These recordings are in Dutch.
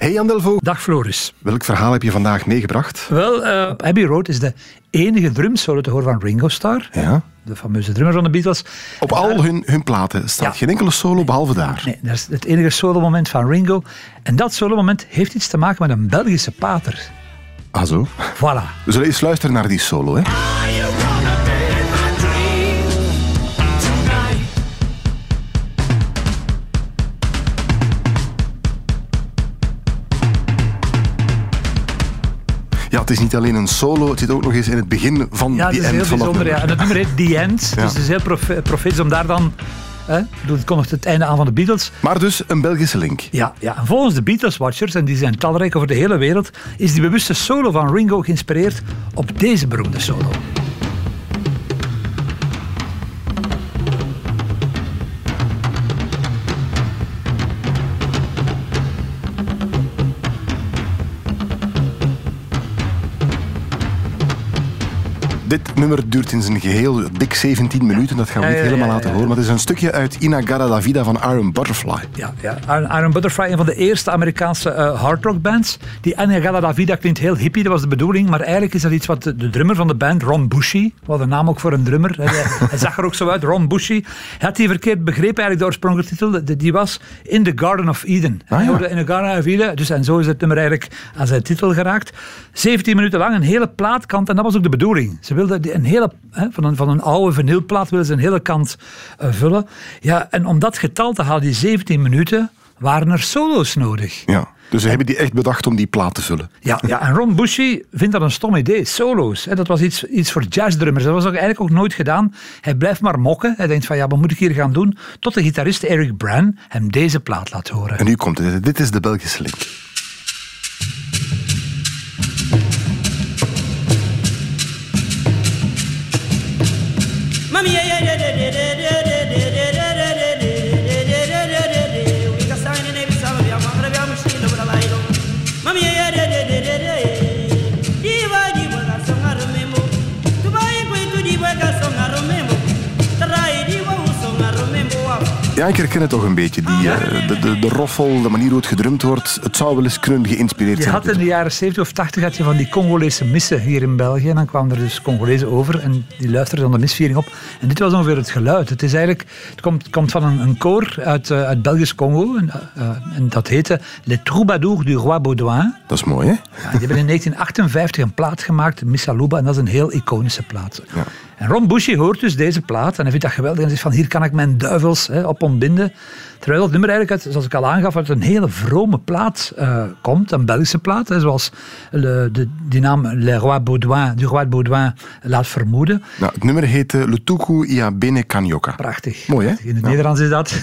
Hey Jan Delvo. Dag Floris. Welk verhaal heb je vandaag meegebracht? Wel, uh, Abbey Road is de enige drumsolo te horen van Ringo Starr. Ja. De fameuze drummer van de Beatles. Op al hun, hun platen staat geen enkele solo behalve daar. Nee, dat is het enige solo-moment van Ringo. En dat solo-moment heeft iets te maken met een Belgische pater. Ah zo? Voilà. We zullen eens luisteren naar die solo, hè? Het is niet alleen een solo, het zit ook nog eens in het begin van ja, die end bijzonder, dat ja. En het nummer heet The End, dus het is heel profe profetisch om daar dan... Hè, het kondigt het einde aan van de Beatles. Maar dus een Belgische link. Ja, ja. En volgens de Beatles-watchers, en die zijn talrijk over de hele wereld, is die bewuste solo van Ringo geïnspireerd op deze beroemde solo. Dit nummer duurt in zijn geheel dik 17 minuten. Dat gaan we niet ja, helemaal laten horen. Maar het is een stukje uit Inagara la Vida van Iron Butterfly. Ja, ja. Iron Butterfly, een van de eerste Amerikaanse uh, hardrock bands. Die Anagala La Vida klinkt heel hippie, dat was de bedoeling. Maar eigenlijk is dat iets wat de, de drummer van de band, Ron Bushy, wat een naam ook voor een drummer, hij, hij zag er ook zo uit, Ron Bushy, hij had die verkeerd begrepen eigenlijk de oorspronkelijke titel. De- die was In the Garden of Eden. Ah, Hij hoorde dus en zo is het nummer eigenlijk aan zijn titel geraakt. 17 minuten lang, een hele plaatkant, en dat was ook de bedoeling. Ze wilden een hele, hè, van, een, van een oude vinylplaat wilden ze een hele kant eh, vullen. Ja, en om dat getal te halen, die 17 minuten, waren er solo's nodig. Ja. Dus ze hebben die echt bedacht om die plaat te vullen. Ja, ja, en Ron Bushy vindt dat een stom idee. Solo's, hè, dat was iets, iets voor jazzdrummers. Dat was ook eigenlijk ook nooit gedaan. Hij blijft maar mokken. Hij denkt van, ja, wat moet ik hier gaan doen? Tot de gitarist Eric Bran hem deze plaat laat horen. En nu komt het. Dit is de Belgische link. Ja, ik herken het toch een beetje. Die, eh, de, de, de roffel, de manier hoe het gedrumd wordt. Het zou wel eens kunnen geïnspireerd Je zijn. had in de jaren 70 of 80 had je van die Congolese missen hier in België. En dan kwamen er dus Congolezen over en die luisterden dan de misviering op. En dit was ongeveer het geluid. Het, is eigenlijk, het komt, komt van een, een koor uit, eh, uit Belgisch Congo. En, eh, en dat heette Les Troubadours du Roi Baudouin. Dat is mooi, hè? Ja, die hebben in 1958 een plaat gemaakt, Missaluba, en dat is een heel iconische plaat. Ja. En Ron Bushy hoort dus deze plaat en hij vindt dat geweldig. En zegt van, hier kan ik mijn duivels hè, op ontbinden. Terwijl dat nummer eigenlijk, uit, zoals ik al aangaf, uit een hele vrome plaat eh, komt. Een Belgische plaat, hè, zoals le- de, die naam Le Roi Baudouin, du Roi Baudouin laat vermoeden. Nou, het nummer heet uh, Lutuku Ia Bene Kanyoka. Prachtig. Mooi, hè? In het Ja. Nederlands is dat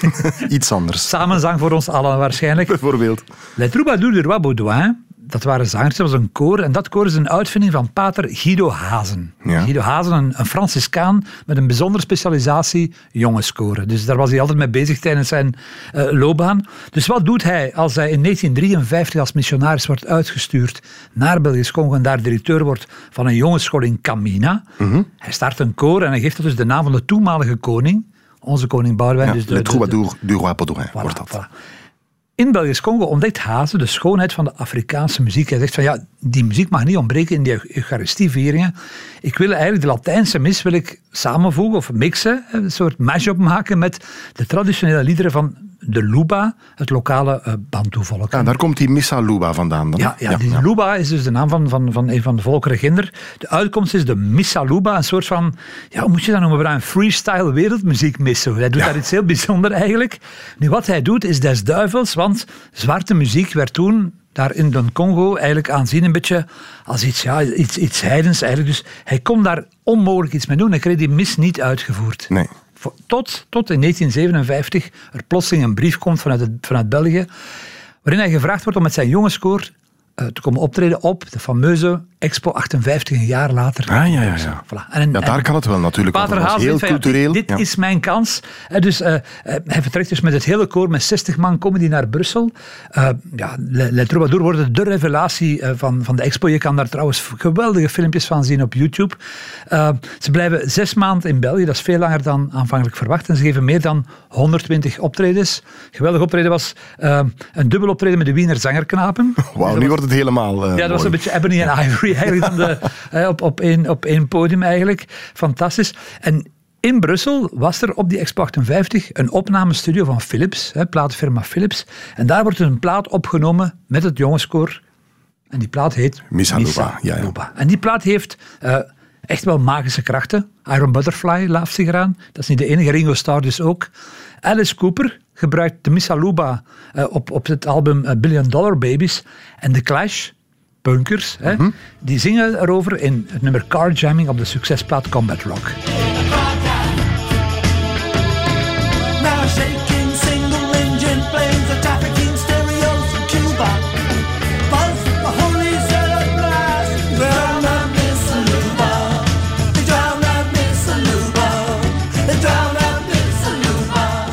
Iets anders. samenzang voor ons allen waarschijnlijk. Bijvoorbeeld. Les Troubadours du Roi Baudouin, dat waren zangers, dat was een koor. En dat koor is een uitvinding van pater Guido Hazen. Ja. Guido Hazen, een, een Franciscaan met een bijzondere specialisatie jongenskoren. Dus daar was hij altijd mee bezig tijdens zijn eh, loopbaan. Dus wat doet hij als hij in 1953 als missionaris wordt uitgestuurd naar Belgisch Congo en daar directeur wordt van een jongensschool in Camina? Mhm. Hij start een koor en hij geeft dat dus de naam van de toenmalige koning. Onze koning Boudewijn. Ja, dus de- Le Troubadour du Roi Baudouin Voilà, wordt dat. voilà. In Belgisch Congo ontdekt Hazen de schoonheid van de Afrikaanse muziek. Hij zegt van ja, die muziek mag niet ontbreken in die Eucharistievieringen. Ik wil eigenlijk de Latijnse mis wil ik samenvoegen of mixen, een soort mash-up maken met de traditionele liederen van de Luba, het lokale uh, Bantu-volk. Ja, daar komt die Missa Luba vandaan dan. Ja, ja, die Luba is dus de naam van, van, van een van de volkeren Ginder. De uitkomst is de Missa Luba, een soort van, ja, hoe moet je dat noemen, een freestyle wereldmuziek missen. Hij doet daar iets heel bijzonders eigenlijk. Nu, wat hij doet is des duivels, want zwarte muziek werd toen daar in de Congo eigenlijk aanzien een beetje als iets, ja, iets, iets heidens eigenlijk. Dus hij kon daar onmogelijk iets mee doen. Hij kreeg die mis niet uitgevoerd. Nee. Tot, tot in 1957 er plotseling een brief komt vanuit, het, vanuit België, waarin hij gevraagd wordt om met zijn jongenskoor eh, te komen optreden op de fameuze Expo 58 een jaar later. Ah, ja, ja, ja. Voilà. En, Ja, daar kan het wel natuurlijk. Pater Haas heel van, cultureel. dit, Ja. is mijn kans. Eh, dus eh, eh, hij vertrekt dus met het hele koor, met 60 man komen die naar Brussel. Eh, ja, Le, Troubadour worden de revelatie van, van de expo. Je kan daar trouwens geweldige filmpjes van zien op YouTube. Ze blijven zes maanden in België, dat is veel langer dan aanvankelijk verwacht. En ze geven meer dan 120 optredens. Geweldig optreden was een dubbel optreden met de Wiener Zangerknapen. Wauw, nu wordt het helemaal. Ja, dat was een beetje Ebony en Ivory eigenlijk dan de, eh, op, op, één, op één podium eigenlijk. Fantastisch. En in Brussel was er op die Expo 58 een opnamestudio van Philips, hè, platenfirma Philips. En daar wordt een plaat opgenomen met het jongenskoor. En die plaat heet Miss Haluba, ja, ja. En die plaat heeft eh, echt wel magische krachten. Iron Butterfly laaft zich eraan. Dat is niet de enige, Ringo Starr dus ook. Alice Cooper gebruikt de Miss Haluba eh, op, op het album eh, Billion Dollar Babies. En The Clash, punkers, hè, Mhm. die zingen erover in het nummer Car Jamming op de succesplaat Combat Rock.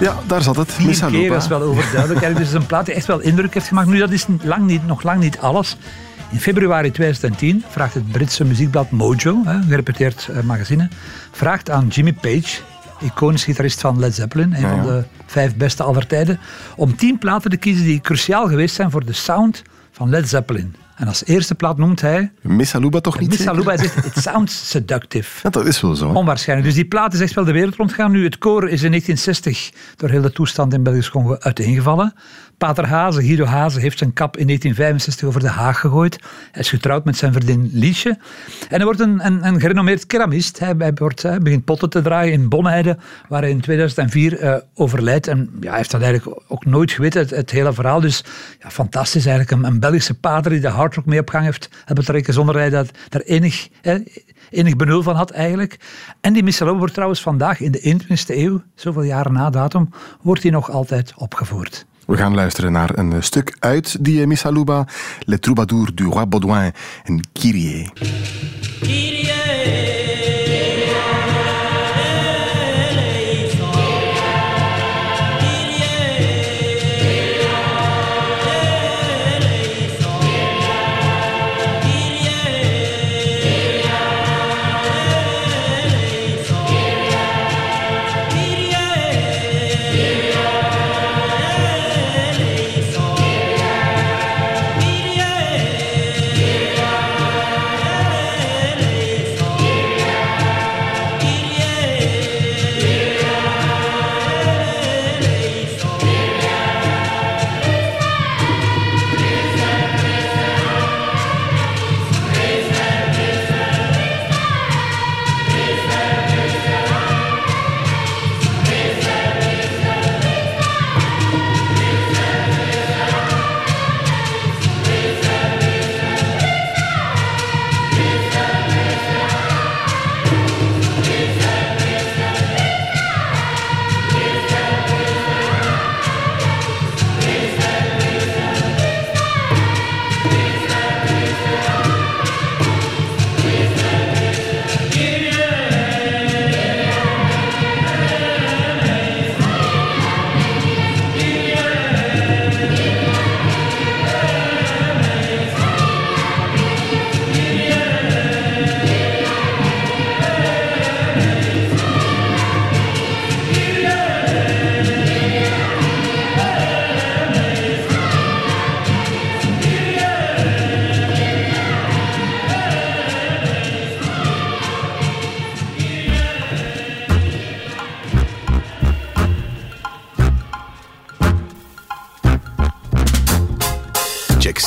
Ja, daar zat het. Vier keer, Haluba. dat is wel overduidelijk. Dus het is een plaat die echt wel indruk heeft gemaakt. Nu, dat is lang niet, nog lang niet alles. In februari 2010 vraagt het Britse muziekblad Mojo, een gereputeerd eh, magazine, vraagt aan Jimmy Page, iconisch gitarist van Led Zeppelin, een van de vijf beste aller tijden, om tien platen te kiezen die cruciaal geweest zijn voor de sound van Led Zeppelin. En als eerste plaat noemt hij Miss Haluba toch niet? Miss zeker? Aluba. Hij zegt, it sounds seductive. Ja, dat is wel zo. hè. Onwaarschijnlijk. Dus die plaat is echt wel de wereld rondgaan. Nu, het koor is in 1960 door heel de toestand in Belgisch Congo uiteengevallen. Pater Hazen, Guido Hazen, heeft zijn kap in 1965 over de Haag gegooid. Hij is getrouwd met zijn vriendin Liesje. En hij wordt een, een, een gerenommeerd keramist. Hij, hij, wordt, hij begint potten te draaien in Bonheide, waar hij in 2004 eh, overlijdt. En ja, hij heeft dat eigenlijk ook nooit geweten, het, het hele verhaal. Dus ja, fantastisch eigenlijk. Een, een Belgische pater die de hardrock mee op gang heeft hebben trekken, zonder dat hij dat, daar enig... hè, enig benul van had eigenlijk. En die Missalou wordt trouwens vandaag in de 21e eeuw, zoveel jaren na datum, wordt die nog altijd opgevoerd. We gaan luisteren naar een eh, stuk uit die eh, Miss Haluba. Le Troubadour du Roi Baudouin en Kyrie. Check